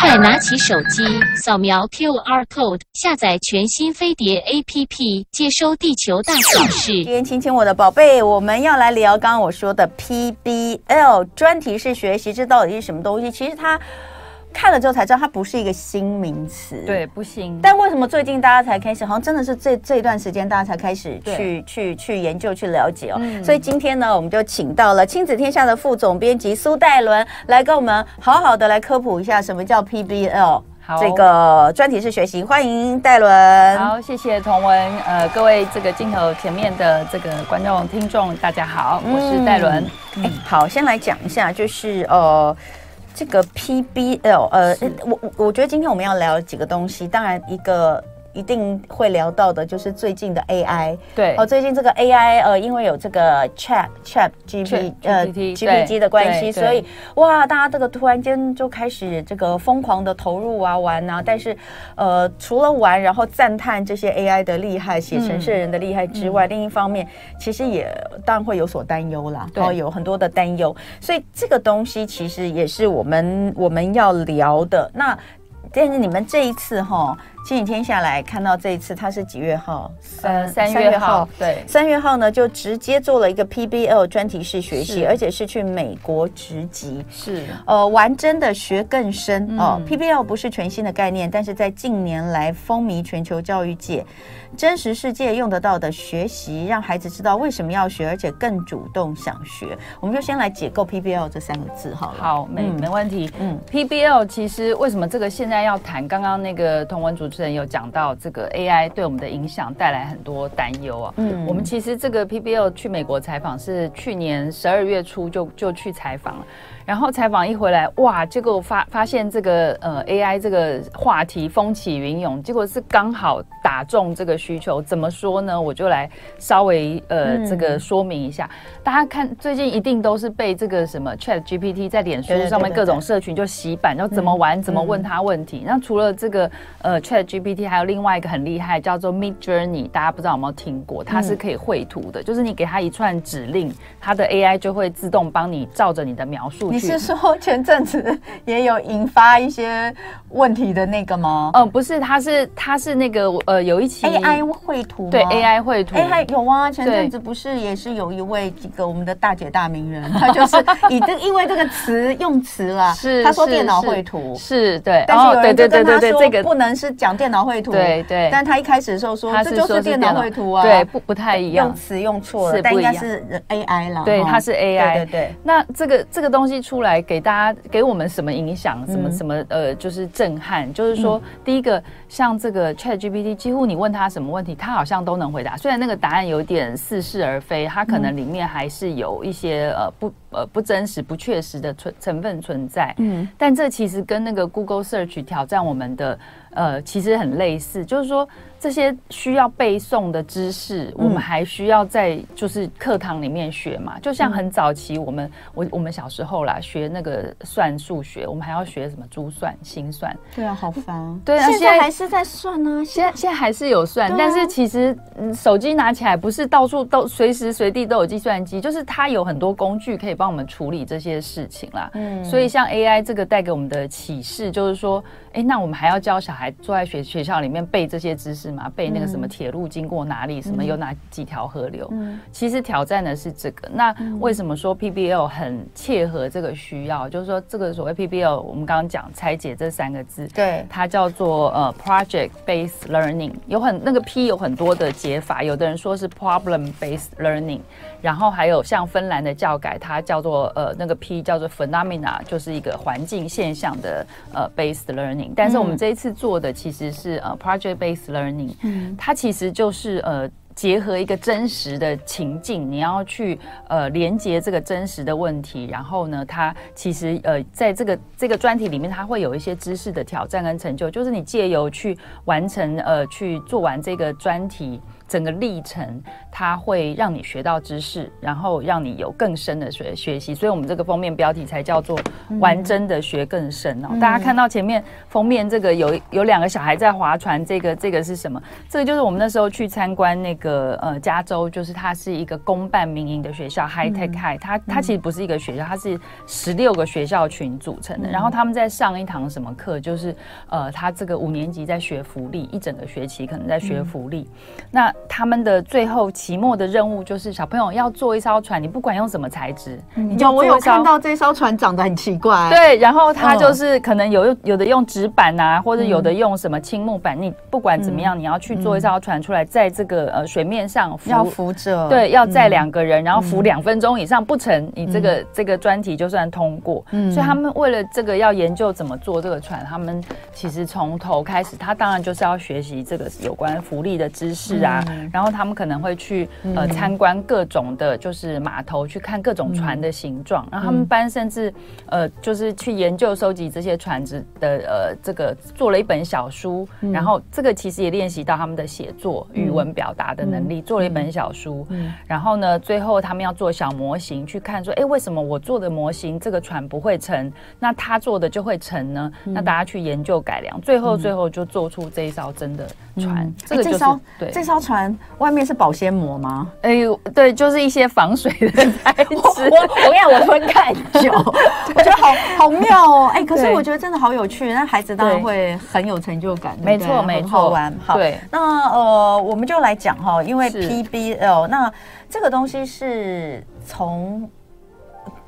快拿起手机，扫描 QR code，下载全新飞碟 APP，接收地球大小事。今天亲亲我的宝贝，我们要来聊刚刚我说的 PBL 专题式学习，这到底是什么东西？其实它。看了之后才知道，它不是一个新名词。对，不新。但为什么最近大家才开始？好像真的是这这一段时间，大家才开始去去去研究、去了解哦。嗯、所以今天呢，我们就请到了亲子天下的副总编辑苏戴伦来跟我们好好的来科普一下什么叫 PBL。好，这个专题式学习，欢迎戴伦。好，谢谢彤文。呃，各位这个镜头前面的这个观众、听众，大家好，我是戴伦。嗯，好，先来讲一下，就是呃。这个 PBL，呃，我我我觉得今天我们要聊几个东西，当然一个。一定会聊到的，就是最近的 AI。对，哦，最近这个 AI，呃，因为有这个 Chat Chat GPT 呃 GPT 的关系，所以哇，大家这个突然间就开始这个疯狂的投入啊玩啊。但是，呃，除了玩，然后赞叹这些 AI 的厉害，写程式人的厉害之外，嗯、另一方面，其实也当然会有所担忧啦，然后有很多的担忧。所以这个东西其实也是我们我们要聊的。那但是你们这一次哈。前几天下来看到这一次，他是几月号？三三月号，对，三月号呢就直接做了一个 PBL 专题式学习，而且是去美国直击，是呃玩真的学更深、嗯、哦。PBL 不是全新的概念，但是在近年来风靡全球教育界，真实世界用得到的学习，让孩子知道为什么要学，而且更主动想学。我们就先来解构 PBL 这三个字好了。好，没、嗯、没问题。嗯，PBL 其实为什么这个现在要谈？刚刚那个同文主持人有讲到这个 AI 对我们的影响带来很多担忧啊。嗯，我们其实这个 PBL 去美国采访是去年十二月初就就去采访了。然后采访一回来，哇！结果发发现这个呃 AI 这个话题风起云涌，结果是刚好打中这个需求。怎么说呢？我就来稍微呃、嗯、这个说明一下。大家看最近一定都是被这个什么 Chat GPT 在脸书上面各种社群就洗版，然后怎么玩、嗯、怎么问他问题。那、嗯、除了这个呃 Chat GPT，还有另外一个很厉害叫做 Midjourney，大家不知道有没有听过？它是可以绘图的，嗯、就是你给它一串指令，它的 AI 就会自动帮你照着你的描述。你是说前阵子也有引发一些问题的那个吗？嗯，不是，他是他是那个呃，有一期 AI 绘图，对 AI 绘图，AI 有啊。前阵子不是也是有一位这个我们的大姐大名人，他就是以这因为这个词用词了，是他说电脑绘图。是对，但是有人就跟他说这个不能是讲电脑绘图，对对。但他一开始的时候说这就是电脑绘图啊，对，不不太一样，用词用错了，但应该是 AI 了，对，它是 AI，对对。那这个这个东西出来。给大家给我们什么影响？什么什么呃，就是震撼。就是说，第一个，像这个 ChatGPT，几乎你问他什么问题，他好像都能回答。虽然那个答案有点似是而非，它可能里面还是有一些呃不呃不真实、不确实的存成分存在。嗯，但这其实跟那个 Google Search 挑战我们的呃，其实很类似，就是说。这些需要背诵的知识，我们还需要在就是课堂里面学嘛？就像很早期我们我我们小时候啦，学那个算数学，我们还要学什么珠算、心算。对啊，好烦。对啊，现在还是在算呢。现在现在还是有算，但是其实手机拿起来不是到处都随时随地都有计算机，就是它有很多工具可以帮我们处理这些事情啦。嗯，所以像 AI 这个带给我们的启示就是说，哎，那我们还要教小孩坐在学学校里面背这些知识。嘛，背那个什么铁路经过哪里，什么有哪几条河流，嗯，其实挑战的是这个。那为什么说 PBL 很切合这个需要？就是说，这个所谓 PBL，我们刚刚讲拆解这三个字，对，它叫做呃 Project Based Learning，有很那个 P 有很多的解法，有的人说是 Problem Based Learning，然后还有像芬兰的教改，它叫做呃那个 P 叫做 Phenomena，就是一个环境现象的呃 Based Learning。但是我们这一次做的其实是呃 Project Based Learning。嗯，它其实就是呃，结合一个真实的情境，你要去呃连接这个真实的问题，然后呢，它其实呃，在这个这个专题里面，它会有一些知识的挑战跟成就，就是你借由去完成呃去做完这个专题。整个历程，它会让你学到知识，然后让你有更深的学学习。所以，我们这个封面标题才叫做“完真的学更深”哦。嗯、大家看到前面封面这个有有两个小孩在划船，这个这个是什么？这个就是我们那时候去参观那个呃加州，就是它是一个公办民营的学校 High Tech High，它它其实不是一个学校，它是十六个学校群组成的。然后他们在上一堂什么课？就是呃，他这个五年级在学福利，一整个学期可能在学福利。那他们的最后期末的任务就是小朋友要做一艘船，你不管用什么材质，你就我有看到这艘船长得很奇怪。对，然后它就是可能有有的用纸板啊，或者有的用什么青木板，你不管怎么样，你要去做一艘船出来，在这个呃水面上浮要浮着，对，要载两个人，然后浮两分钟以上不成，你这个这个专题就算通过。所以他们为了这个要研究怎么做这个船，他们其实从头开始，他当然就是要学习这个有关浮力的知识啊，然后他们可能会去呃参观各种的，就是码头去看各种船的形状，然后他们班甚至呃就是去研究收集这些船只的呃这个做了一本小书，然后这个其实也练习到他们的写作、语文表达的能力，做了一本小书，然后呢最后他们要做小模型去看说，哎，为什么我做的模型这个船不会沉，那他做的就会沉呢？那大家去研究改良，最后最后就做出这一艘真的船。嗯、这个就是、这艘对这艘船外面是保鲜膜吗？哎呦，对，就是一些防水的材 质。我我讲我吞太久，我觉得好好妙哦。哎，可是我觉得真的好有趣，那孩子当然会很有成就感。没错，没错，好玩。好，对。那呃，我们就来讲哈，因为 PBL 那这个东西是从。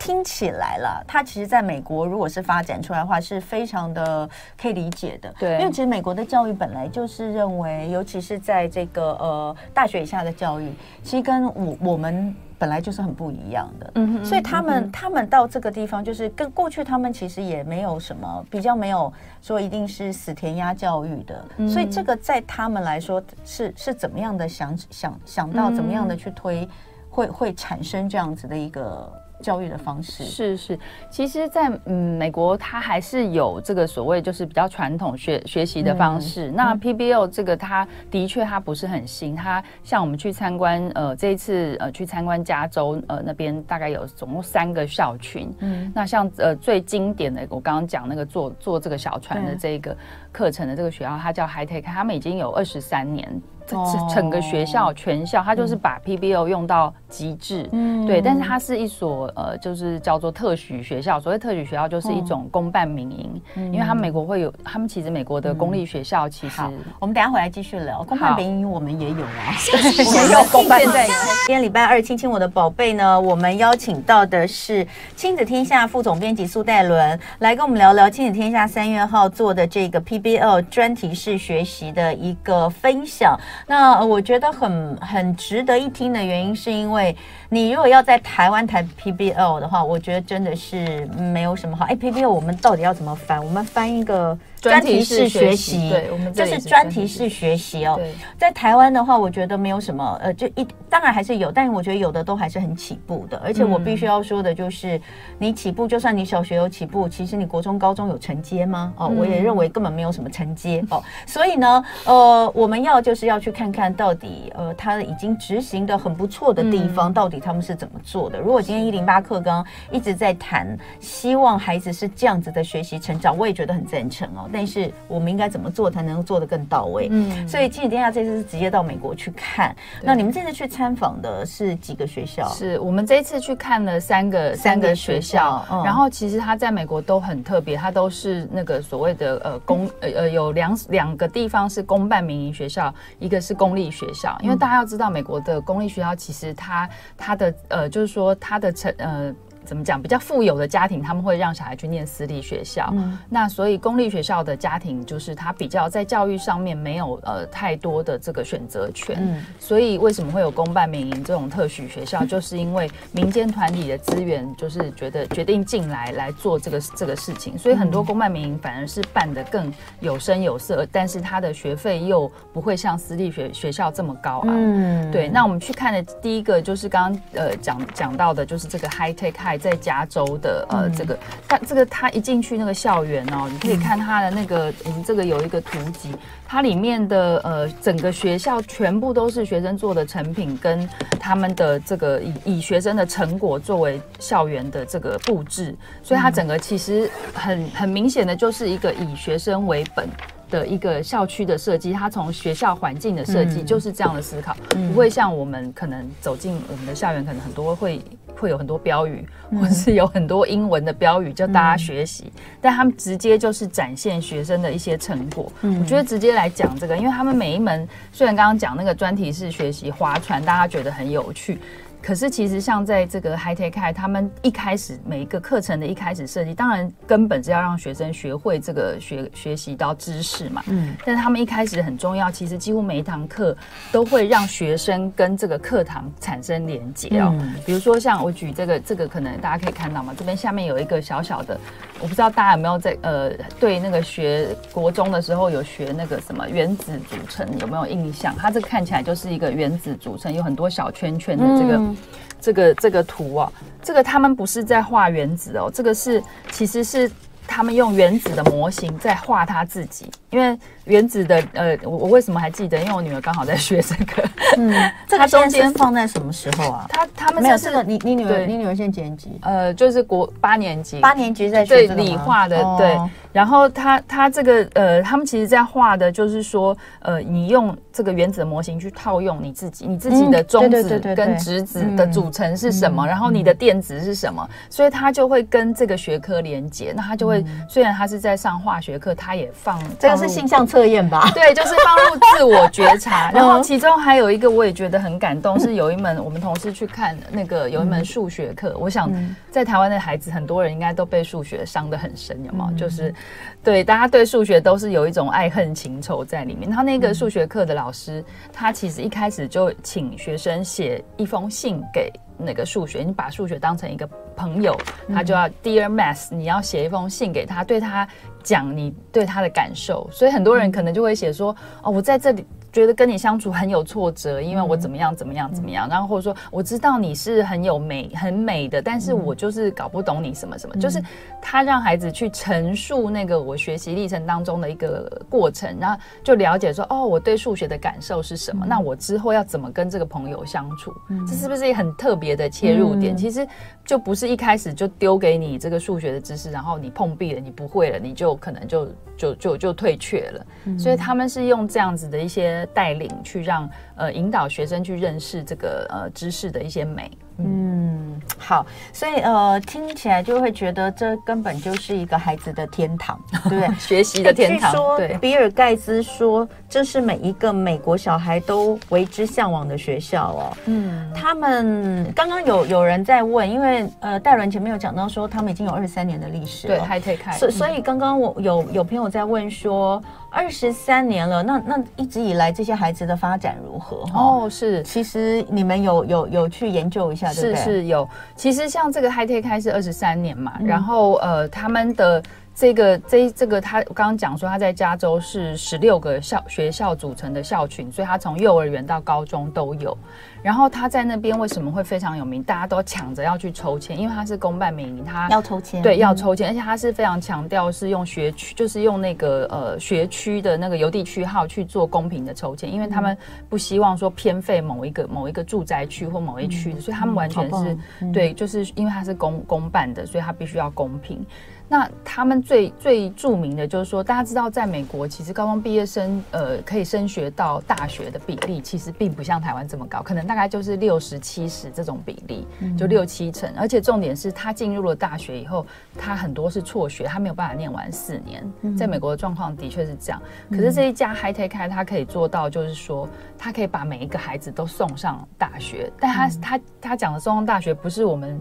听起来了，它其实在美国，如果是发展出来的话，是非常的可以理解的。对，因为其实美国的教育本来就是认为，尤其是在这个呃大学以下的教育，其实跟我我们本来就是很不一样的。嗯哼，所以他们、嗯、他们到这个地方，就是跟过去他们其实也没有什么比较，没有说一定是死填鸭教育的。嗯、所以这个在他们来说是是怎么样的想想想到怎么样的去推，嗯、会会产生这样子的一个。教育的方式是是，其实在，在嗯美国，它还是有这个所谓就是比较传统学学习的方式。嗯、那 PBL 这个，它的确它不是很新。它像我们去参观，呃，这一次呃去参观加州，呃那边大概有总共三个校群。嗯，那像呃最经典的，我刚刚讲那个坐坐这个小船的这个课程的这个学校，它叫 High Tech，他们已经有二十三年。这整个学校全校，它就是把 PBL 用到极致，嗯，对。但是它是一所呃，就是叫做特许学校。所谓特许学校，就是一种公办民营，因为他们美国会有，他们其实美国的公立学校其实，我们等下回来继续聊公办民营，我们也有啊，也 有公办。现在今天礼拜二，亲亲我的宝贝呢，我们邀请到的是亲子天下副总编辑苏戴伦来跟我们聊聊亲子天下三月号做的这个 PBL 专题式学习的一个分享。那我觉得很很值得一听的原因，是因为你如果要在台湾谈 PBL 的话，我觉得真的是没有什么好。哎，PBL 我们到底要怎么翻？我们翻一个。专题式学习，对，我们这是专题式学习哦。在台湾的话，我觉得没有什么，呃，就一当然还是有，但是我觉得有的都还是很起步的。而且我必须要说的就是，你起步，就算你小学有起步，其实你国中、高中有承接吗？哦，我也认为根本没有什么承接哦。所以呢，呃，我们要就是要去看看到底，呃，他已经执行的很不错的地方，到底他们是怎么做的。如果今天一零八课纲一直在谈，希望孩子是这样子的学习成长，我也觉得很赞成哦。但是我们应该怎么做才能做得更到位？嗯，所以亲子天下这次是直接到美国去看。那你们这次去参访的是几个学校？是我们这一次去看了三个三个学校，然后其实它在美国都很特别，它都是那个所谓的呃公呃呃有两两个地方是公办民营学校，一个是公立学校。因为大家要知道，美国的公立学校其实它它的呃就是说它的成呃。怎么讲？比较富有的家庭，他们会让小孩去念私立学校。嗯、那所以公立学校的家庭，就是他比较在教育上面没有呃太多的这个选择权。嗯、所以为什么会有公办民营这种特许学校？就是因为民间团体的资源，就是觉得决定进来来做这个这个事情。所以很多公办民营反而是办的更有声有色，但是他的学费又不会像私立学学校这么高啊。嗯，对。那我们去看的第一个就是刚刚呃讲讲到的，就是这个 High Tech High。High 在加州的呃这个，但这个他一进去那个校园哦，你可以看他的那个，我们这个有一个图集，它里面的呃整个学校全部都是学生做的成品，跟他们的这个以以学生的成果作为校园的这个布置，所以它整个其实很很明显的就是一个以学生为本。的一个校区的设计，它从学校环境的设计就是这样的思考，嗯、不会像我们可能走进我们的校园，可能很多会会有很多标语，嗯、或者是有很多英文的标语叫大家学习，嗯、但他们直接就是展现学生的一些成果。嗯、我觉得直接来讲这个，因为他们每一门虽然刚刚讲那个专题是学习划船，大家觉得很有趣。可是其实像在这个 Hi-Tech High，他们一开始每一个课程的一开始设计，当然根本是要让学生学会这个学学习到知识嘛。嗯。但是他们一开始很重要，其实几乎每一堂课都会让学生跟这个课堂产生连接哦。嗯。比如说像我举这个，这个可能大家可以看到嘛，这边下面有一个小小的，我不知道大家有没有在呃对那个学国中的时候有学那个什么原子组成有没有印象？它这个看起来就是一个原子组成，有很多小圈圈的这个。嗯这个这个图哦，这个他们不是在画原子哦，这个是其实是他们用原子的模型在画他自己，因为。原子的呃，我我为什么还记得？因为我女儿刚好在学这个。嗯，这个中间放在什么时候啊？他他们没有这个，你你女儿你女儿现在几年级？呃，就是国八年级。八年级在学对理化的对。然后他他这个呃，他们其实在画的就是说，呃，你用这个原子模型去套用你自己，你自己的中子跟质子的组成是什么？然后你的电子是什么？所以他就会跟这个学科连接。那他就会虽然他是在上化学课，他也放这个是性向。测验吧，对，就是放入自我觉察。然后其中还有一个，我也觉得很感动，是有一门我们同事去看那个有一门数学课。我想在台湾的孩子，很多人应该都被数学伤得很深，有没有？就是对大家对数学都是有一种爱恨情仇在里面。他那个数学课的老师，他其实一开始就请学生写一封信给。那个数学，你把数学当成一个朋友，他就要 Dear Math，你要写一封信给他，对他讲你对他的感受。所以很多人可能就会写说，哦，我在这里。觉得跟你相处很有挫折，因为我怎么样怎么样怎么样，然后或者说我知道你是很有美很美的，但是我就是搞不懂你什么什么，就是他让孩子去陈述那个我学习历程当中的一个过程，然后就了解说哦，我对数学的感受是什么，那我之后要怎么跟这个朋友相处，这是不是一个很特别的切入点？其实就不是一开始就丢给你这个数学的知识，然后你碰壁了，你不会了，你就可能就就就就退却了。所以他们是用这样子的一些。带领去让呃引导学生去认识这个呃知识的一些美。嗯，好，所以呃，听起来就会觉得这根本就是一个孩子的天堂，对不对？学习的天堂。据说对比尔盖茨说，这是每一个美国小孩都为之向往的学校哦。嗯，他们刚刚有有人在问，因为呃，戴伦前面有讲到说，他们已经有二十三年的历史了，对还可以看。所所以刚刚我有有朋友在问说，二十三年了，那那一直以来这些孩子的发展如何？哦，是，其实你们有有有去研究一下。是是有，其实像这个 Hi-Tech High 是二十三年嘛，嗯、然后呃，他们的这个这这个他我刚刚讲说他在加州是十六个校学校组成的校群，所以他从幼儿园到高中都有。然后他在那边为什么会非常有名？大家都抢着要去抽签，因为他是公办民营，他要抽签，对，要抽签，而且他是非常强调是用学区，就是用那个呃学区的那个邮递区号去做公平的抽签，因为他们不希望说偏废某一个某一个住宅区或某一区，所以他们完全是对，就是因为他是公公办的，所以他必须要公平。那他们最最著名的就是说，大家知道，在美国，其实高中毕业生呃可以升学到大学的比例，其实并不像台湾这么高，可能大概就是六十七十这种比例，就六七成。而且重点是他进入了大学以后，他很多是辍学，他没有办法念完四年。在美国的状况的确是这样。可是这一家 High 他可以做到，就是说，他可以把每一个孩子都送上大学。但他他他讲的送上大学，不是我们。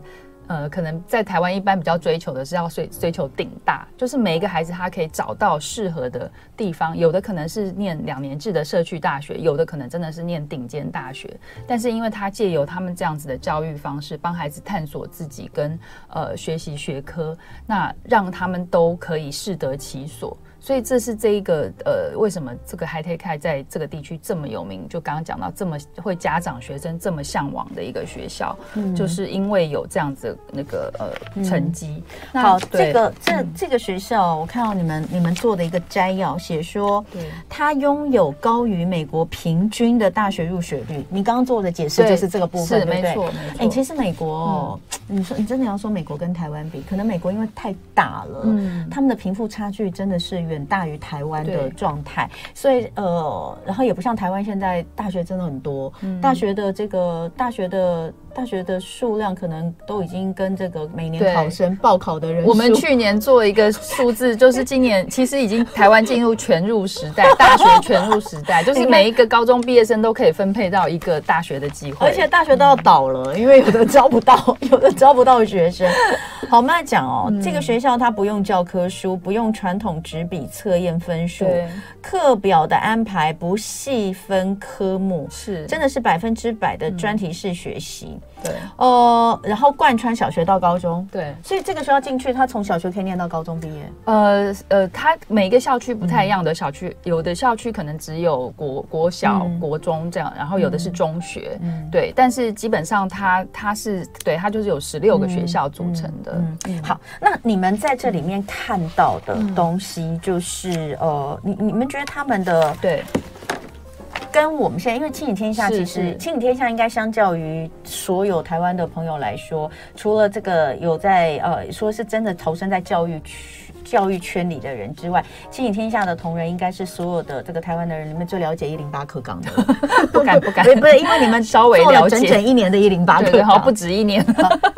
呃，可能在台湾一般比较追求的是要追追求顶大，就是每一个孩子他可以找到适合的地方，有的可能是念两年制的社区大学，有的可能真的是念顶尖大学。但是因为他借由他们这样子的教育方式，帮孩子探索自己跟呃学习学科，那让他们都可以适得其所。所以这是这一个呃，为什么这个 Hi-Tech High 在这个地区这么有名？就刚刚讲到这么会家长学生这么向往的一个学校，嗯、就是因为有这样子那个呃成绩。嗯、好，这个这这个学校，我看到你们你们做的一个摘要，写说，对，它拥有高于美国平均的大学入学率。你刚刚做的解释就是这个部分，对不对？没错。哎，其实美国、哦嗯，你说你真的要说美国跟台湾比，可能美国因为太大了，嗯，他们的贫富差距真的是远大于台湾的状态，所以呃，然后也不像台湾现在大学真的很多，嗯、大学的这个大学的。大学的数量可能都已经跟这个每年考生报考的人数，我们去年做一个数字，就是今年其实已经台湾进入全入时代，大学全入时代，就是每一个高中毕业生都可以分配到一个大学的机会，而且大学都要倒了，嗯、因为有的招不到，有的招不到学生。好，我们来讲哦、嗯，这个学校它不用教科书，不用传统纸笔测验分数，课表的安排不细分科目，是。真的是百分之百的专题式学习。嗯对，呃，然后贯穿小学到高中，对，所以这个学校进去，他从小学可以念到高中毕业。呃呃，他每个校区不太一样的小区，嗯、有的校区可能只有国国小、嗯、国中这样，然后有的是中学，嗯，对，但是基本上他他是对他就是有十六个学校组成的。嗯，好，那你们在这里面看到的东西，就是、嗯、呃，你你们觉得他们的对。跟我们现在，因为亲子天下其实亲子天下应该相较于所有台湾的朋友来说，除了这个有在呃说是真的投身在教育区。教育圈里的人之外，亲子天下的同仁应该是所有的这个台湾的人里面最了解一零八课纲的。不 敢不敢，不是因为你们稍微了解整整一年的一零八课纲，不止一年。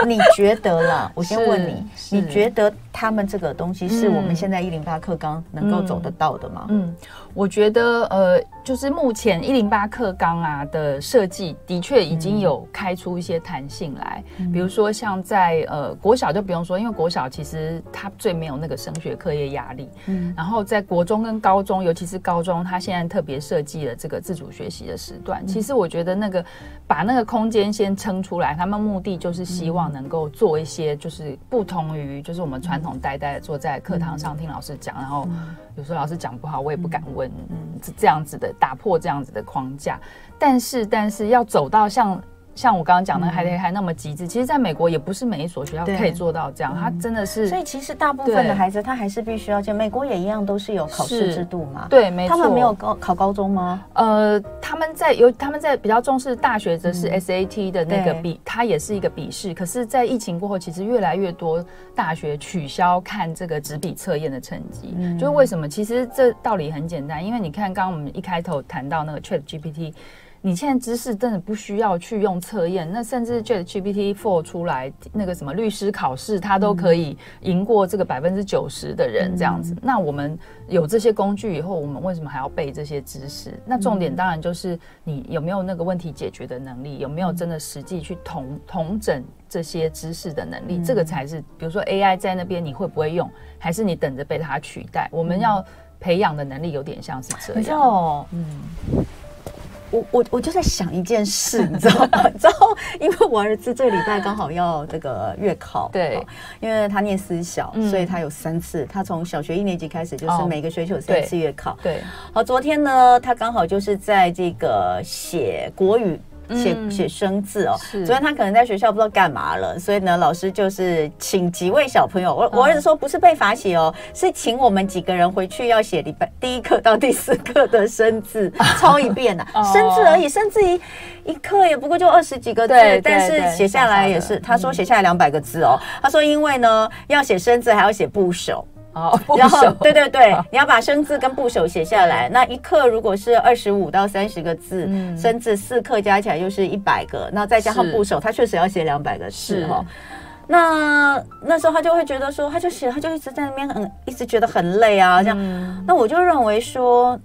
你觉得啦？我先问你，你觉得他们这个东西是我们现在一零八课纲能够走得到的吗？嗯，嗯我觉得呃，就是目前一零八课纲啊的设计的确已经有开出一些弹性来，嗯、比如说像在呃国小就不用说，因为国小其实它最没有那个升学课业压力，嗯，然后在国中跟高中，尤其是高中，他现在特别设计了这个自主学习的时段。其实我觉得那个把那个空间先撑出来，他们目的就是希望能够做一些，就是不同于就是我们传统呆呆的坐在课堂上听老师讲，然后有时候老师讲不好，我也不敢问，嗯，这样子的打破这样子的框架。但是，但是要走到像。像我刚刚讲的，还得还那么极致。其实，在美国也不是每一所学校可以做到这样。他真的是，所以其实大部分的孩子他还是必须要进。美国也一样，都是有考试制度嘛。对，没错。他们没有高考高中吗？呃，他们在有他们在比较重视大学，则是 SAT 的那个笔，它也是一个笔试。可是，在疫情过后，其实越来越多大学取消看这个纸笔测验的成绩。嗯，就是为什么？其实这道理很简单，因为你看，刚刚我们一开头谈到那个 Chat GPT。你现在知识真的不需要去用测验，那甚至 ChatGPT 4出来那个什么律师考试，它都可以赢过这个百分之九十的人这样子。嗯。那我们有这些工具以后，我们为什么还要背这些知识？那重点当然就是你有没有那个问题解决的能力，有没有真的实际去统统整这些知识的能力？这个才是，比如说 AI 在那边你会不会用，还是你等着被它取代？我们要培养的能力有点像是这样。嗯。我我我就在想一件事，你知道吗？知道因为我儿子这个礼拜刚好要这个月考，对，因为他念私小，嗯，所以他有三次，他从小学一年级开始就是每个学期有三次月考，对。好，昨天呢，他刚好就是在这个写国语。写写生字哦，昨天他可能在学校不知道干嘛了，所以呢，老师就是请几位小朋友，我我儿子说不是被罚写哦，是请我们几个人回去要写礼拜第一课到第四课的生字 抄一遍呐、啊，生字而已，生字一一课也不过就二十几个字，但是写下来也是，他说写下来两百个字哦，他说因为呢要写生字还要写部首。哦，然后对对对，你要把生字跟部首写下来。那一刻如果是二十五到三十个字，嗯、生字四刻加起来就是一百个，那再加上部首，他确实要写两百个字哈。那那时候他就会觉得说，他就写，他就一直在那边很，一直觉得很累啊，这样。嗯、那我就认为说。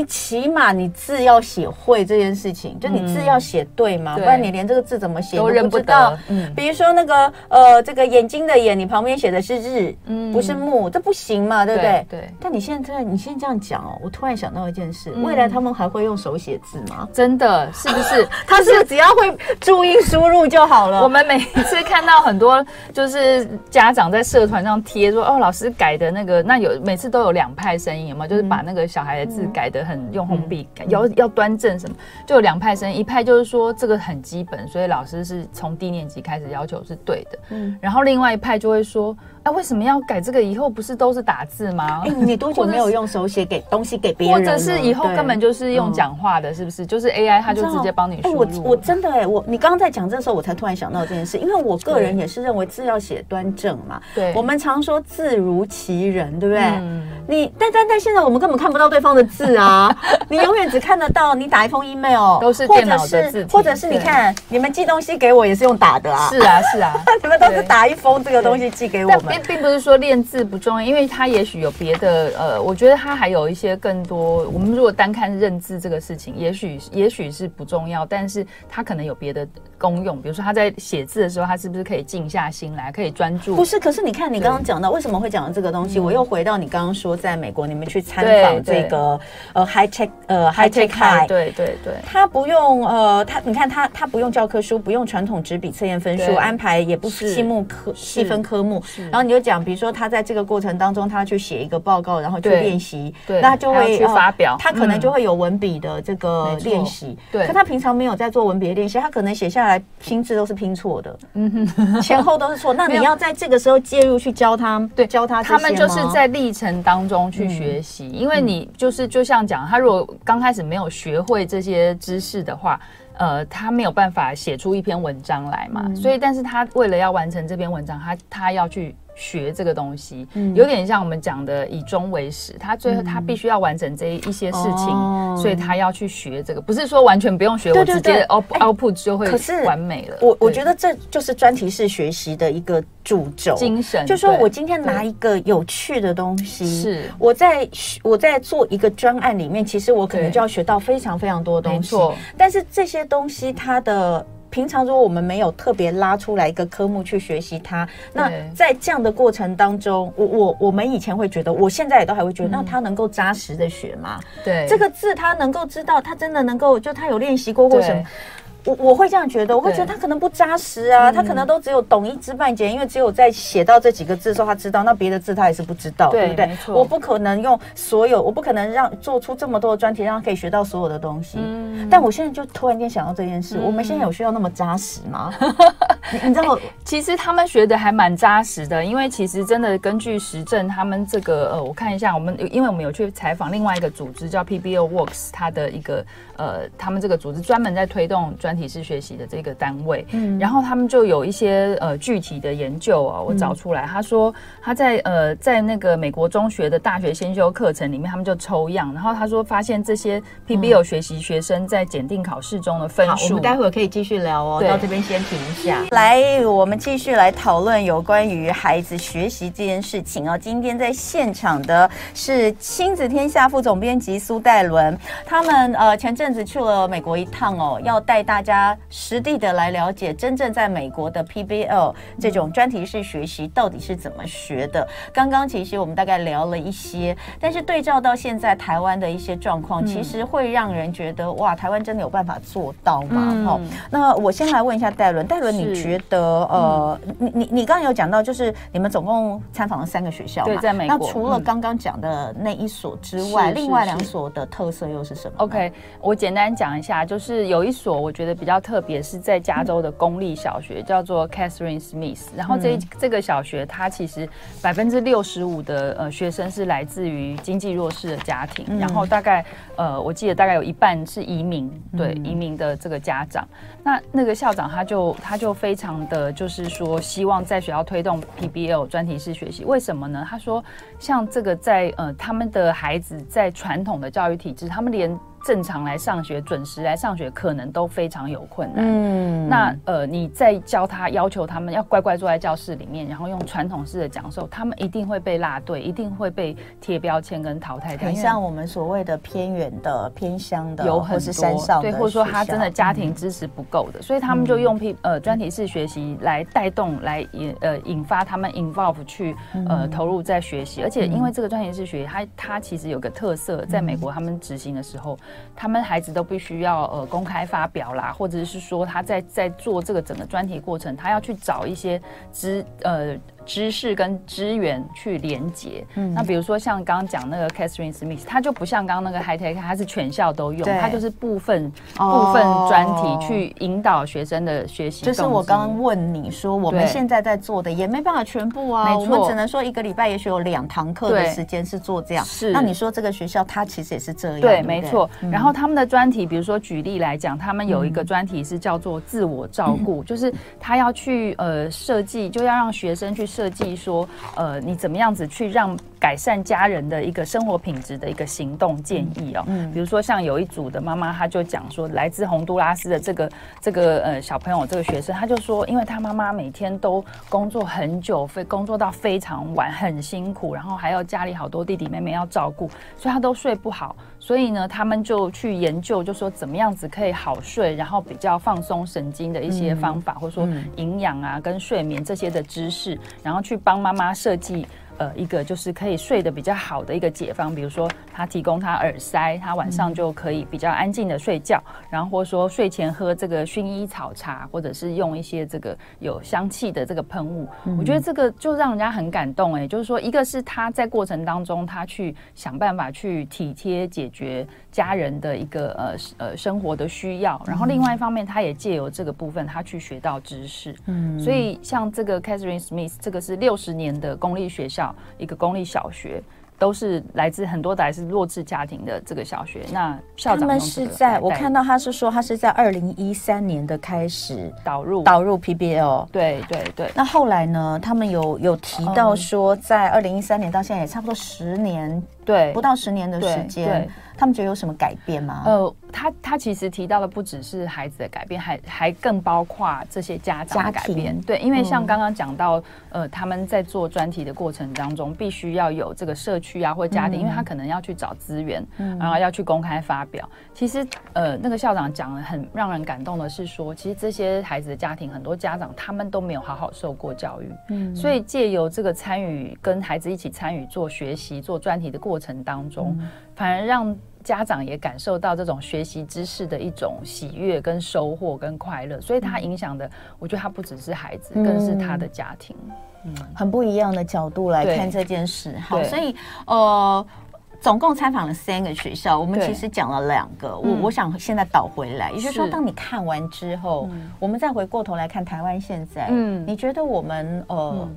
你起码你字要写会这件事情，就你字要写对嘛、嗯，不然你连这个字怎么写都认不到。嗯，比如说那个呃，这个眼睛的眼，你旁边写的是日，嗯，不是木，这不行嘛，对不对？对。但你现在你现在这样讲哦，我突然想到一件事，嗯、未来他们还会用手写字吗？真的是不是？他是只要会注音输入就好了。我们每一次看到很多就是家长在社团上贴说，哦，老师改的那个，那有每次都有两派声音，有没有？就是把那个小孩的字改的。很用红笔，要要端正什么，就有两派声音，一派就是说这个很基本，所以老师是从低年级开始要求是对的，嗯，然后另外一派就会说。哎，为什么要改这个？以后不是都是打字吗？哎，你多久没有用手写给东西给别人？或者是以后根本就是用讲话的，是不是？就是 AI 它就直接帮你输入。我我真的哎，我你刚刚在讲这时候，我才突然想到这件事，因为我个人也是认为字要写端正嘛。对，我们常说字如其人，对不对？你但但但现在我们根本看不到对方的字啊，你永远只看得到你打一封 email 都是电脑的字，或者是你看你们寄东西给我也是用打的啊。是啊是 啊，你们都是打一封这个东西寄给我们。并并不是说练字不重要，因为它也许有别的呃，我觉得它还有一些更多。我们如果单看认字这个事情，也许也许是不重要，但是它可能有别的功用。比如说他在写字的时候，他是不是可以静下心来，可以专注？不是，可是你看你刚刚讲到为什么会讲到这个东西，我又回到你刚刚说在美国你们去参访这个呃 high tech 呃 high tech high，对对对，他不用呃他你看他他不用教科书，不用传统纸笔测验分数安排，也不细目科细分科目，然后你就讲比如说。他在这个过程当中，他去写一个报告，然后去练习，对，那他就会去发表，他可能就会有文笔的这个练习。对，可他平常没有在做文笔的练习，他可能写下来拼字都是拼错的，嗯哼，前后都是错。那你要在这个时候介入去教他，对，教他。他们就是在历程当中去学习，因为你就是就像讲，他如果刚开始没有学会这些知识的话，呃，他没有办法写出一篇文章来嘛。所以，但是他为了要完成这篇文章，他他要去。学这个东西，有点像我们讲的以终为始，他最后他必须要完成这一些事情，所以他要去学这个，不是说完全不用学，我直接 output 就会完美了。我我觉得这就是专题式学习的一个主轴精神，就说我今天拿一个有趣的东西，是。我在我在做一个专案里面，其实我可能就要学到非常非常多的东西，但是这些东西它的。平常如果我们没有特别拉出来一个科目去学习它，那在这样的过程当中，我我我们以前会觉得，我现在也都还会觉得，那他能够扎实的学吗？对，这个字他能够知道，他真的能够，就他有练习过或什么。我我会这样觉得，我会觉得他可能不扎实啊，他可能都只有懂一知半解，因为只有在写到这几个字的时候他知道，那别的字他也是不知道，对不对？我不可能用所有，我不可能让做出这么多的专题，让他可以学到所有的东西。嗯但我现在就突然间想到这件事，我们现在有需要那么扎实吗？你知道，其实他们学的还蛮扎实的，因为其实真的根据实证，他们这个呃，我看一下，我们因为我们有去采访另外一个组织叫 PBO Works，它的一个呃，他们这个组织专门在推动专。专题式学习的这个单位，嗯，然后他们就有一些呃具体的研究啊，我找出来，他说他在呃在那个美国中学的大学先修课程里面，他们就抽样，然后他说发现这些 PBL 学习学生在检定考试中的分数，我们待会儿可以继续聊哦，到这边先停一下，来，我们继续来讨论有关于孩子学习这件事情哦。今天在现场的是亲子天下副总编辑苏戴伦，他们呃前阵子去了美国一趟哦，要带大。大家实地的来了解真正在美国的 PBL 这种专题式学习到底是怎么学的。刚刚其实我们大概聊了一些，但是对照到现在台湾的一些状况，其实会让人觉得哇，台湾真的有办法做到吗？好，那我先来问一下戴伦，戴伦，你觉得呃，你你你刚刚有讲到，就是你们总共参访了三个学校嘛？对，在美国。那除了刚刚讲的那一所之外，另外两所的特色又是什么？OK，我简单讲一下，就是有一所我觉得。比较特别是在加州的公立小学，叫做 Catherine Smith。然后这这个小学，它其实百分之六十五的呃学生是来自于经济弱势的家庭，然后大概呃我记得大概有一半是移民，对移民的这个家长。那那个校长他就他就非常的就是说，希望在学校推动 PBL 专题式学习。为什么呢？他说像这个在呃他们的孩子在传统的教育体制，他们连正常来上学、准时来上学，可能都非常有困难。嗯，那呃，你再教他，要求他们要乖乖坐在教室里面，然后用传统式的讲授，他们一定会被落队，一定会被贴标签跟淘汰掉。很像我们所谓的偏远的、偏乡的，有很多山上对，或者说他真的家庭支持不够的，嗯、所以他们就用 P 呃专题式学习来带动、来引呃引发他们 involve 去呃投入在学习，而且因为这个专题式学习，它它其实有个特色，在美国他们执行的时候。他们孩子都必须要呃公开发表啦，或者是说他在在做这个整个专题过程，他要去找一些资呃知识跟资源去连接。嗯，那比如说像刚刚讲那个 Catherine Smith，他就不像刚刚那个 High Tech，他是全校都用，他就是部分部分专题去引导学生的学习。就是我刚刚问你说，我们现在在做的也没办法全部啊，我们只能说一个礼拜也许有两堂课的时间是做这样。是，那你说这个学校他其实也是这样，对，没错。然后他们的专题，比如说举例来讲，他们有一个专题是叫做自我照顾，就是他要去呃设计，就要让学生去设计说，呃，你怎么样子去让。改善家人的一个生活品质的一个行动建议哦，嗯，比如说像有一组的妈妈，她就讲说，来自洪都拉斯的这个这个呃小朋友，这个学生，他就说，因为他妈妈每天都工作很久，非工作到非常晚，很辛苦，然后还有家里好多弟弟妹妹要照顾，所以他都睡不好。所以呢，他们就去研究，就说怎么样子可以好睡，然后比较放松神经的一些方法，或者说营养啊跟睡眠这些的知识，然后去帮妈妈设计。呃，一个就是可以睡得比较好的一个解方，比如说他提供他耳塞，他晚上就可以比较安静的睡觉，然后或者说睡前喝这个薰衣草茶，或者是用一些这个有香气的这个喷雾，我觉得这个就让人家很感动哎，就是说一个是他在过程当中他去想办法去体贴解决家人的一个呃呃生活的需要，然后另外一方面他也借由这个部分他去学到知识，嗯，所以像这个 Catherine Smith 这个是六十年的公立学校。一个公立小学，都是来自很多的来自弱智家庭的这个小学。那校长他们是在我看到他是说他是在二零一三年的开始导入导入 PBL。对对对。那后来呢？他们有有提到说，在二零一三年到现在也差不多十年，对，不到十年的时间。他们觉得有什么改变吗？呃，他他其实提到的不只是孩子的改变，还还更包括这些家长的改变。对，因为像刚刚讲到，呃，他们在做专题的过程当中，必须要有这个社区啊或家庭，因为他可能要去找资源，嗯。然后要去公开发表。其实，呃，那个校长讲的很让人感动的是说，其实这些孩子的家庭，很多家长他们都没有好好受过教育，嗯，所以借由这个参与，跟孩子一起参与做学习、做专题的过程当中，反而让家长也感受到这种学习知识的一种喜悦、跟收获、跟快乐，所以他影响的，我觉得他不只是孩子，更是他的家庭。嗯，很不一样的角度来看这件事。好，所以呃，总共参访了三个学校，我们其实讲了两个。我我想现在倒回来，也就是说，当你看完之后，我们再回过头来看台湾现在，嗯，你觉得我们呃，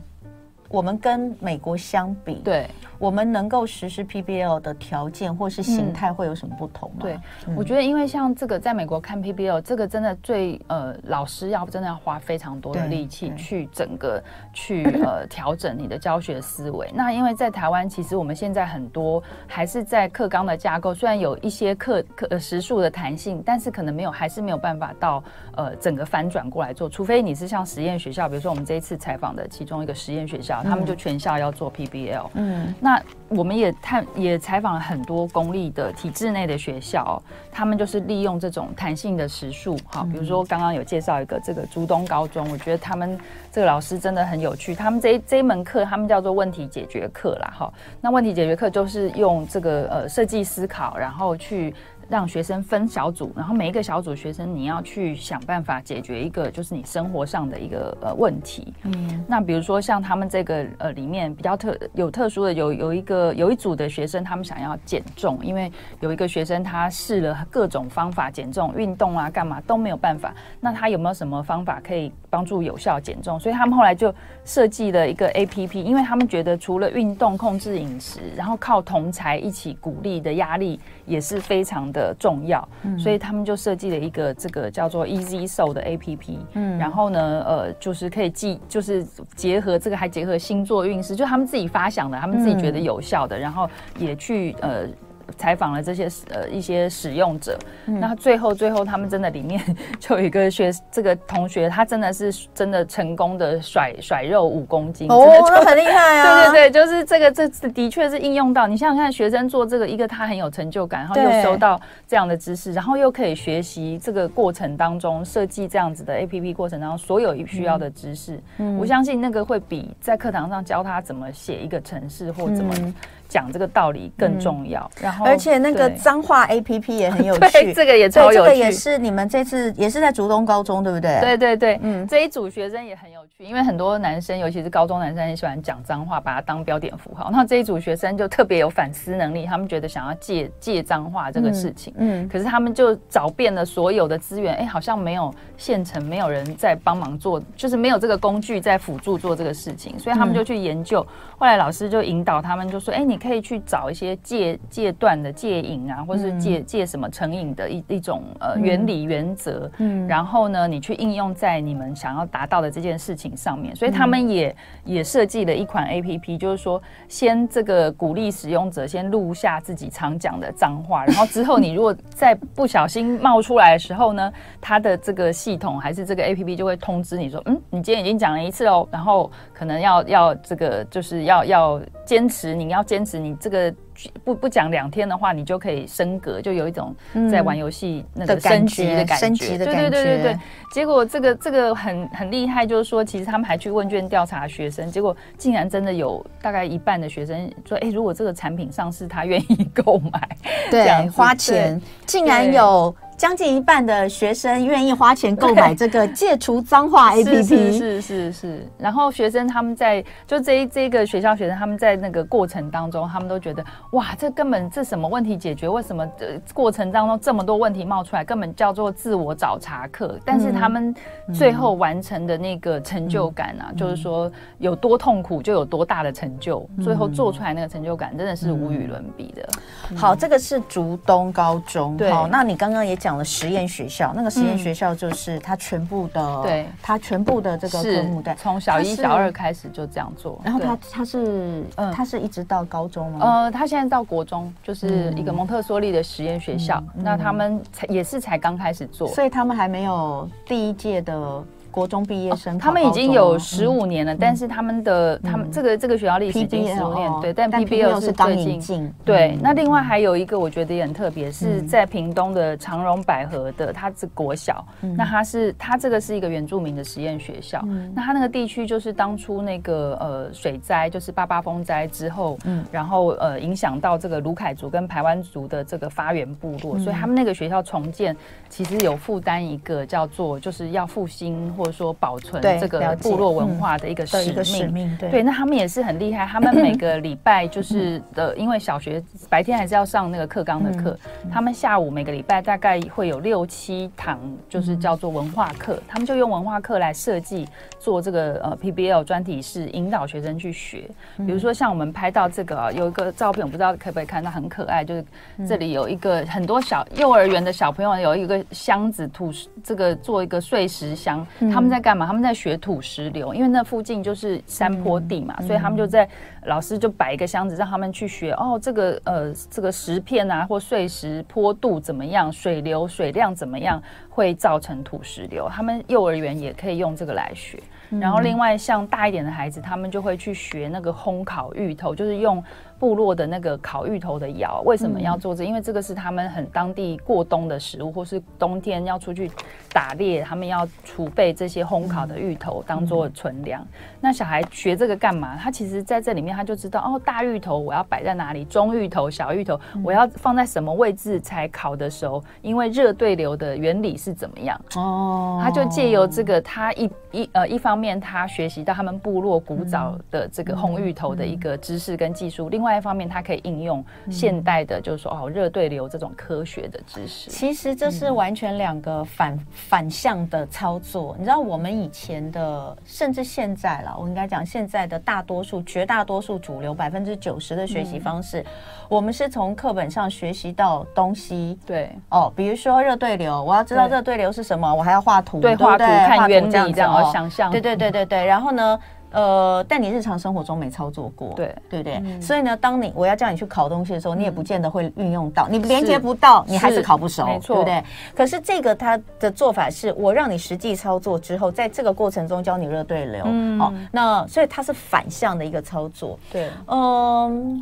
我们跟美国相比，对。我们能够实施 PBL 的条件或是形态会有什么不同吗？对，我觉得因为像这个在美国看 PBL，这个真的最呃老师要真的要花非常多的力气去整个去呃 调整你的教学思维。那因为在台湾，其实我们现在很多还是在课纲的架构，虽然有一些课课时数的弹性，但是可能没有还是没有办法到呃整个翻转过来做。除非你是像实验学校，比如说我们这一次采访的其中一个实验学校，他们就全校要做 PBL。嗯，那那我们也探也采访了很多公立的体制内的学校，他们就是利用这种弹性的时数，哈，比如说刚刚有介绍一个这个竹东高中，我觉得他们这个老师真的很有趣，他们这一这一门课他们叫做问题解决课啦，哈，那问题解决课就是用这个呃设计思考，然后去。让学生分小组，然后每一个小组学生，你要去想办法解决一个就是你生活上的一个呃问题。嗯，那比如说像他们这个呃里面比较特有特殊的有有一个有一组的学生，他们想要减重，因为有一个学生他试了各种方法减重，运动啊干嘛都没有办法。那他有没有什么方法可以帮助有效减重？所以他们后来就设计了一个 APP，因为他们觉得除了运动、控制饮食，然后靠同才一起鼓励的压力也是非常的。的重要，所以他们就设计了一个这个叫做 Easy Soul 的 APP，嗯，然后呢，呃，就是可以记，就是结合这个，还结合星座运势，就他们自己发想的，他们自己觉得有效的，然后也去呃。采访了这些呃一些使用者，嗯、那最后最后他们真的里面 就有一个学这个同学，他真的是真的成功的甩甩肉五公斤，哦，那很厉害啊！对对对，就是这个这的确是应用到你想想看，学生做这个一个他很有成就感，然后又收到这样的知识，然后又可以学习这个过程当中设计这样子的 APP 过程当中所有需要的知识，嗯，我相信那个会比在课堂上教他怎么写一个程式或怎么。讲这个道理更重要，嗯、然后而且那个脏话 A P P 也很有 趣，这个也超有趣，这个也是你们这次也是在竹东高中对不对？对对对，嗯，这一组学生也很有。因为很多男生，尤其是高中男生，很喜欢讲脏话，把它当标点符号。那这一组学生就特别有反思能力，他们觉得想要戒戒脏话这个事情，嗯，嗯，可是他们就找遍了所有的资源，哎、欸，好像没有现成，没有人在帮忙做，就是没有这个工具在辅助做这个事情，所以他们就去研究。嗯、后来老师就引导他们，就说，哎、欸，你可以去找一些戒戒断的戒瘾啊，或是戒戒什么成瘾的一一种呃原理原则，嗯，然后呢，你去应用在你们想要达到的这件事情上面，所以他们也、嗯、也设计了一款 APP，就是说，先这个鼓励使用者先录下自己常讲的脏话，然后之后你如果再不小心冒出来的时候呢，它的这个系统还是这个 APP 就会通知你说，嗯，你今天已经讲了一次哦，然后可能要要这个就是要要坚持，你要坚持你这个。不不讲两天的话，你就可以升格，就有一种在玩游戏那个升级的感觉，升级的感觉。对对对对对。结果这个这个很很厉害，就是说，其实他们还去问卷调查学生，结果竟然真的有大概一半的学生说，哎，如果这个产品上市，他愿意 购买，对，花钱，竟然有。将近一半的学生愿意花钱购买这个戒除脏话 APP，是是是是是。然后学生他们在就这一这个学校学生他们在那个过程当中，他们都觉得哇，这根本这什么问题解决？为什么这过程当中这么多问题冒出来？根本叫做自我找茬课。但是他们最后完成的那个成就感啊，就是说有多痛苦就有多大的成就，最后做出来那个成就感真的是无与伦比的。好，这个是竹东高中。对，好，那你刚刚也讲。了实验学校，那个实验学校就是他全部的，对，他全部的这个科目，对，从小一、小二开始就这样做。然后他他是，嗯，他是一直到高中吗？呃，他现在到国中，就是一个蒙特梭利的实验学校。那他们才也是才刚开始做，所以他们还没有第一届的。国中毕业生，他们已经有十五年了，但是他们的他们这个这个学校历史已经十五年，对，但 PBL 是最近，对。那另外还有一个我觉得也很特别，是在屏东的长荣百合的，它是国小，那它是它这个是一个原住民的实验学校，那它那个地区就是当初那个呃水灾，就是八八风灾之后，嗯，然后呃影响到这个卢凯族跟排湾族的这个发源部落，所以他们那个学校重建其实有负担一个叫做就是要复兴或者说保存这个部落文化的一个使命，使命对，对，那他们也是很厉害。他们每个礼拜就是的，因为小学白天还是要上那个课纲的课，他们下午每个礼拜大概会有六七堂，就是叫做文化课。他们就用文化课来设计做这个呃 PBL 专题式，引导学生去学。比如说像我们拍到这个啊有一个照片，我不知道可不可以看到，很可爱。就是这里有一个很多小幼儿园的小朋友有一个箱子土，这个做一个碎石箱。他们在干嘛？他们在学土石流，因为那附近就是山坡地嘛，嗯、所以他们就在老师就摆一个箱子，让他们去学哦，这个呃这个石片啊或碎石坡度怎么样，水流水量怎么样会造成土石流。他们幼儿园也可以用这个来学。然后另外像大一点的孩子，他们就会去学那个烘烤芋头，就是用。部落的那个烤芋头的窑，为什么要做这？因为这个是他们很当地过冬的食物，或是冬天要出去打猎，他们要储备这些烘烤的芋头当做存粮。那小孩学这个干嘛？他其实在这里面他就知道哦，大芋头我要摆在哪里，中芋头、小芋头我要放在什么位置才烤的熟？因为热对流的原理是怎么样？哦，他就借由这个，他一一呃一方面他学习到他们部落古早的这个烘芋头的一个知识跟技术，另外。一方面，他可以应用现代的，就是说哦，热对流这种科学的知识。其实这是完全两个反反向的操作。你知道，我们以前的，甚至现在了，我应该讲现在的大多数、绝大多数主流百分之九十的学习方式，我们是从课本上学习到东西。对哦，比如说热对流，我要知道热对流是什么，我还要画图，对，画图看原理这样哦，想象。对对对对对，然后呢？呃，但你日常生活中没操作过，对。对不对？嗯、所以呢，当你我要叫你去考东西的时候，嗯、你也不见得会运用到，你连接不到，你还是考不熟，没错，对不对？可是这个它的做法是我让你实际操作之后，在这个过程中教你热对流，嗯、哦，那所以它是反向的一个操作，对，嗯。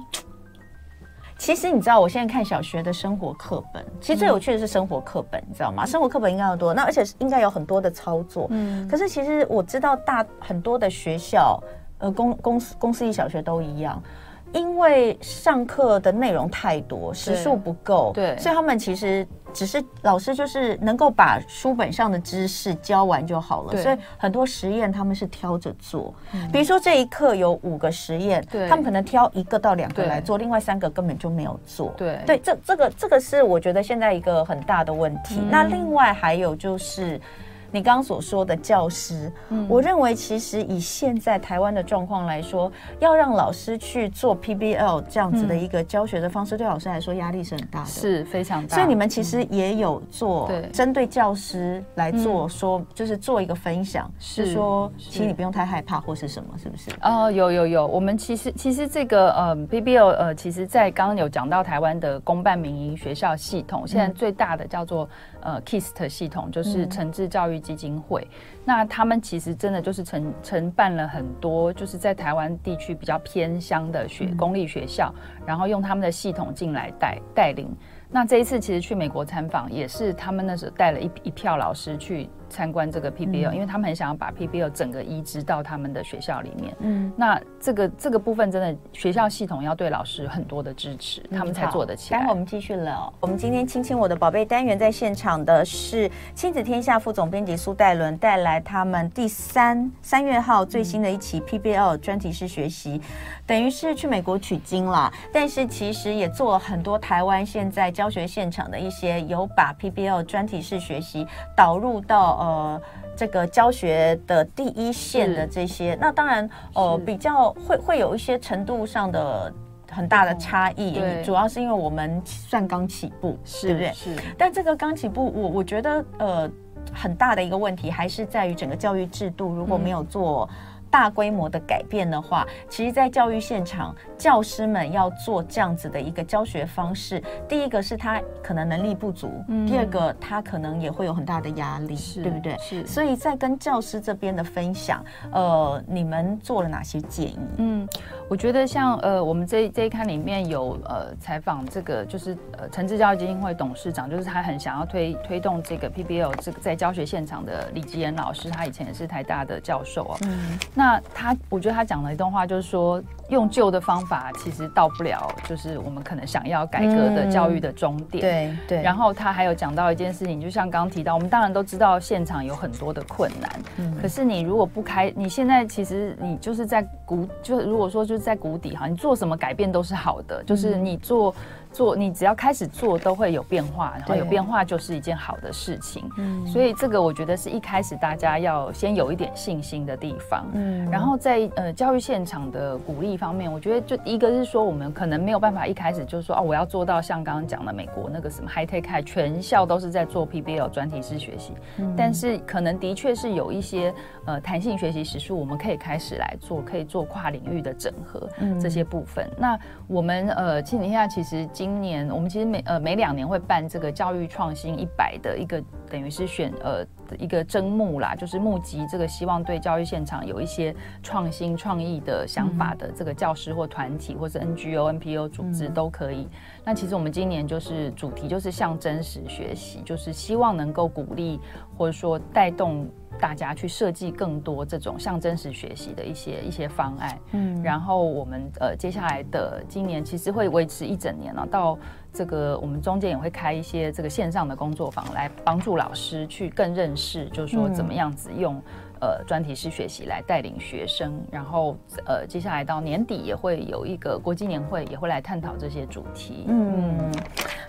其实你知道，我现在看小学的生活课本，其实最有趣的是生活课本，你知道吗？生活课本应该要多，那而且应该有很多的操作。嗯，可是其实我知道大很多的学校，呃，公公司公司立小学都一样。因为上课的内容太多，时数不够，对，所以他们其实只是老师就是能够把书本上的知识教完就好了。所以很多实验他们是挑着做，比如说这一课有五个实验，他们可能挑一个到两个来做，另外三个根本就没有做。对对，这这个这个是我觉得现在一个很大的问题。那另外还有就是。你刚刚所说的教师，嗯，我认为其实以现在台湾的状况来说，要让老师去做 PBL 这样子的一个教学的方式，对老师来说压力是很大的，是非常大。所以你们其实也有做针对教师来做，说就是做一个分享，是说，请你不用太害怕或是什么，是不是？哦，有有有，我们其实其实这个呃 PBL 呃，其实在刚刚有讲到台湾的公办民营学校系统，现在最大的叫做呃 KIST 系统，就是诚志教育基金会，那他们其实真的就是承承办了很多，就是在台湾地区比较偏乡的学公立学校，然后用他们的系统进来带带领。那这一次其实去美国参访，也是他们那时候带了一一票老师去。参观这个 PBL，嗯，因为他们很想要把 PBL 整个移植到他们的学校里面。嗯，那这个这个部分真的学校系统要对老师很多的支持，嗯，他们才做得起来。待会我们继续聊。我们今天亲亲我的宝贝单元在现场的是亲子天下副总编辑苏戴伦，带来他们第三三月号最新的一期 PBL 专题式学习，嗯，等于是去美国取经了，但是其实也做了很多台湾现在教学现场的一些有把 PBL 专题式学习导入到。呃，这个教学的第一线的这些，那当然，呃，比较会会有一些程度上的很大的差异，对，主要是因为我们算刚起步，是对不对？是。但这个刚起步，我我觉得，呃，很大的一个问题还是在于整个教育制度如果没有做。嗯大规模的改变的话，其实，在教育现场，教师们要做这样子的一个教学方式，第一个是他可能能力不足，嗯、第二个他可能也会有很大的压力，对不对？是。所以在跟教师这边的分享，呃，你们做了哪些建议？嗯，我觉得像呃，我们这这一刊里面有呃采访这个就是呃诚志教育基金会董事长，就是他很想要推推动这个 PBL 这个在教学现场的李吉言老师，他以前也是台大的教授哦。嗯。那他，我觉得他讲了一段话，就是说，用旧的方法其实到不了，就是我们可能想要改革的教育的终点。对对。然后他还有讲到一件事情，就像刚刚提到，我们当然都知道现场有很多的困难，嗯，可是你如果不开，你现在其实你就是在谷，就是如果说就是在谷底哈，你做什么改变都是好的，就是你做。做你只要开始做都会有变化，然后有变化就是一件好的事情。嗯，所以这个我觉得是一开始大家要先有一点信心的地方。嗯，然后在呃教育现场的鼓励方面，我觉得就一个是说我们可能没有办法一开始就是说哦，我要做到像刚刚讲的美国那个什么 High Tech High 全校都是在做 PBL 专题式学习。嗯，但是可能的确是有一些呃弹性学习时数，我们可以开始来做，可以做跨领域的整合这些部分。嗯，那我们呃亲子天下其实。今年我们其实每呃每两年会办这个教育创新一百的一个等于是选呃一个征募啦，就是募集这个希望对教育现场有一些创新创意的想法的这个教师或团体或是 NGO NPO 组织都可以。那其实我们今年就是主题就是向真实学习，就是希望能够鼓励或者说带动。大家去设计更多这种像真实学习的一些一些方案，嗯，然后我们呃接下来的今年其实会维持一整年了，到这个我们中间也会开一些这个线上的工作坊，来帮助老师去更认识，就是说怎么样子用。呃，专题式学习来带领学生，然后呃，接下来到年底也会有一个国际年会，也会来探讨这些主题。嗯，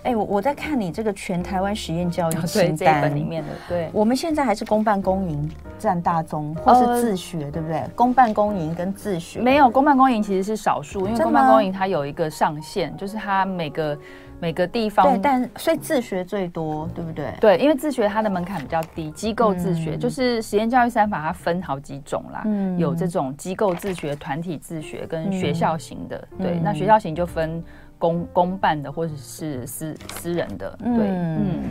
哎、欸，我我在看你这个全台湾实验教育清单这一本里面的，对，我们现在还是公办公营占大宗，或是自学，呃、对不对？公办公营跟自学没有，公办公营其实是少数，因为公办公营它有一个上限，就是它每个。每个地方对，但所以自学最多，对不对？对，因为自学它的门槛比较低，机构自学、嗯、就是实验教育三法，它分好几种啦，嗯，有这种机构自学、团体自学跟学校型的，嗯、对，那学校型就分公公办的或者是私私人的，对，嗯，嗯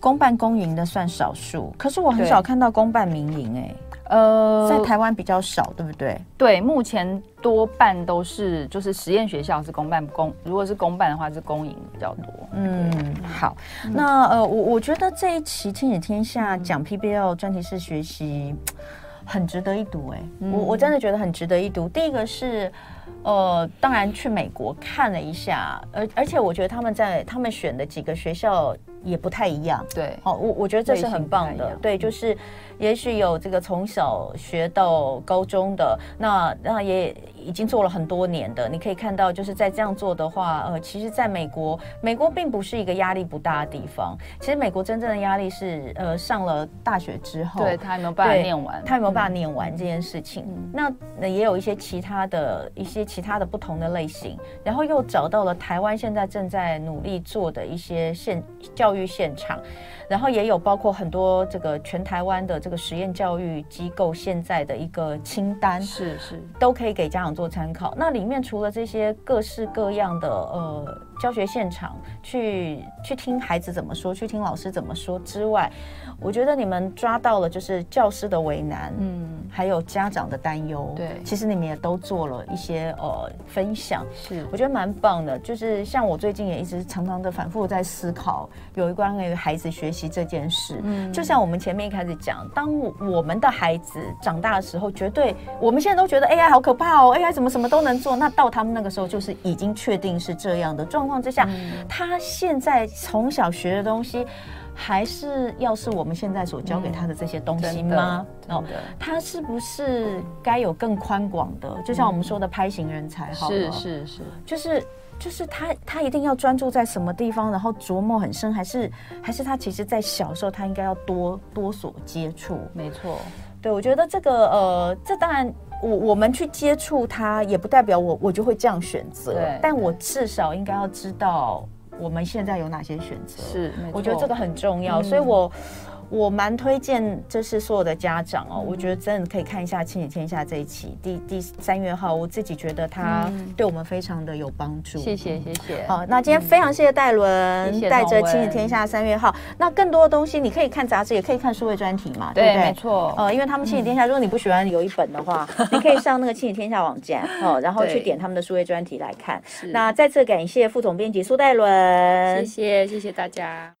公办公营的算少数，可是我很少看到公办民营，哎。呃，在台湾比较少，对不对？对，目前多半都是就是实验学校是公办公，如果是公办的话是公营比较多。嗯，好，嗯、那呃，我我觉得这一期亲子天下讲 PBL 专题式学习很值得一读，哎，我我真的觉得很值得一读。第一个是。呃，当然去美国看了一下，而而且我觉得他们在他们选的几个学校也不太一样。对，好，我我觉得这是很棒的。对，就是也许有这个从小学到高中的，那那也。已经做了很多年的，你可以看到，就是在这样做的话，呃，其实在美国，美国并不是一个压力不大的地方。其实美国真正的压力是，呃，上了大学之后，对他有没有办法念完，他有没有办法念完这件事情。嗯、那那也有一些其他的一些其他的不同的类型，然后又找到了台湾现在正在努力做的一些现教育现场。然后也有包括很多这个全台湾的这个实验教育机构现在的一个清单，是是都可以给家长做参考。那里面除了这些各式各样的呃教学现场，去去听孩子怎么说，去听老师怎么说之外，我觉得你们抓到了就是教师的为难，嗯，还有家长的担忧。对，其实你们也都做了一些呃分享，是我觉得蛮棒的。就是像我最近也一直常常的反复在思考，有一关于孩子学习。这件事，嗯，就像我们前面一开始讲，当我们的孩子长大的时候，绝对我们现在都觉得 AI 好可怕哦，AI 怎么什么都能做？那到他们那个时候，就是已经确定是这样的状况之下，嗯，他现在从小学的东西，还是要是我们现在所教给他的这些东西吗？哦，他是不是该有更宽广的？就像我们说的 “Pi 型人才”好，是是是，就是。就是他，他一定要专注在什么地方，然后琢磨很深，还是还是他其实，在小时候他应该要多多所接触。没错，对，我觉得这个呃，这当然我我们去接触他，也不代表我我就会这样选择。对，但我至少应该要知道我们现在有哪些选择。是，我觉得这个很重要，嗯、所以我。我蛮推荐，就是所有的家长哦，嗯、我觉得真的可以看一下《亲子天下》这一期，第第三月号，我自己觉得它对我们非常的有帮助。谢谢谢谢。好，那今天非常谢谢戴伦，带着《亲子天下》三月号。那更多的东西，你可以看杂志，也可以看数位专题嘛，对，对不对？没错。呃，因为他们《亲子天下》，如果你不喜欢有一本的话，你可以上那个《亲子天下》网站哦，然后去点他们的数位专题来看。那再次感谢副总编辑苏戴伦，谢谢谢谢大家。